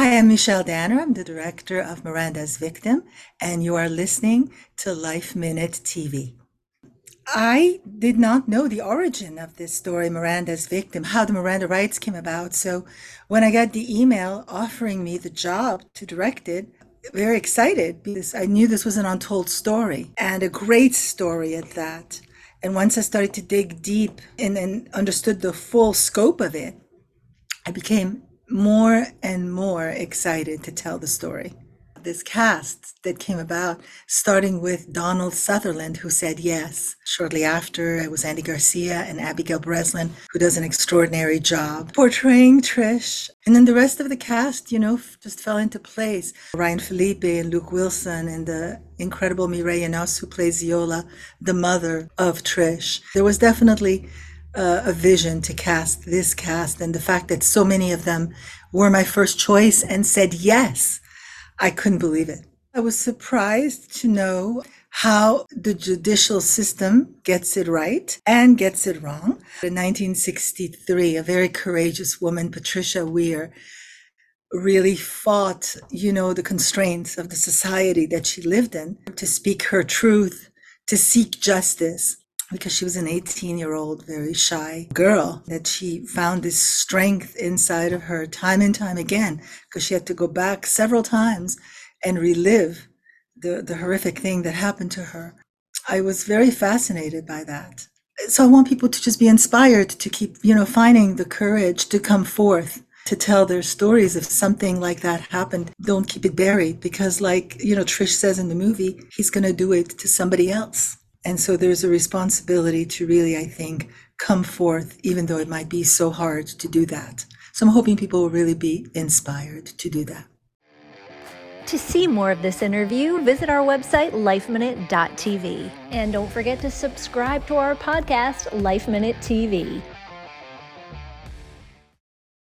Hi, I'm Michelle Danner. I'm the director of Miranda's Victim, and you are listening to Life Minute TV. I did not know the origin of this story, Miranda's Victim, how the Miranda rights came about. So when I got the email offering me the job to direct it, very excited because I knew this was an untold story and a great story at that. And once I started to dig deep and, and understood the full scope of it, I became more and more excited to tell the story. This cast that came about, starting with Donald Sutherland, who said yes. Shortly after, it was Andy Garcia and Abigail Breslin, who does an extraordinary job portraying Trish. And then the rest of the cast, you know, just fell into place. Ryan Phillippe and Luke Wilson and the incredible Mireille Enos, who plays Yola, the mother of Trish. There was definitely uh, a vision to cast this cast and the fact that so many of them were my first choice and said yes. I couldn't believe it. I was surprised to know how the judicial system gets it right and gets it wrong. In 1963, a very courageous woman, Patricia Weir, really fought, you know, the constraints of the society that she lived in to speak her truth, to seek justice because she was an 18 year old, very shy girl, that she found this strength inside of her time and time again, because she had to go back several times and relive the, the horrific thing that happened to her. I was very fascinated by that. So I want people to just be inspired to keep, you know, finding the courage to come forth to tell their stories if something like that happened. Don't keep it buried because, like, you know, Trish says in the movie, he's going to do it to somebody else. And so there's a responsibility to really, I think, come forth, even though it might be so hard to do that. So I'm hoping people will really be inspired to do that. To see more of this interview, visit our website, lifeminute.tv. And don't forget to subscribe to our podcast, Life Minute TV.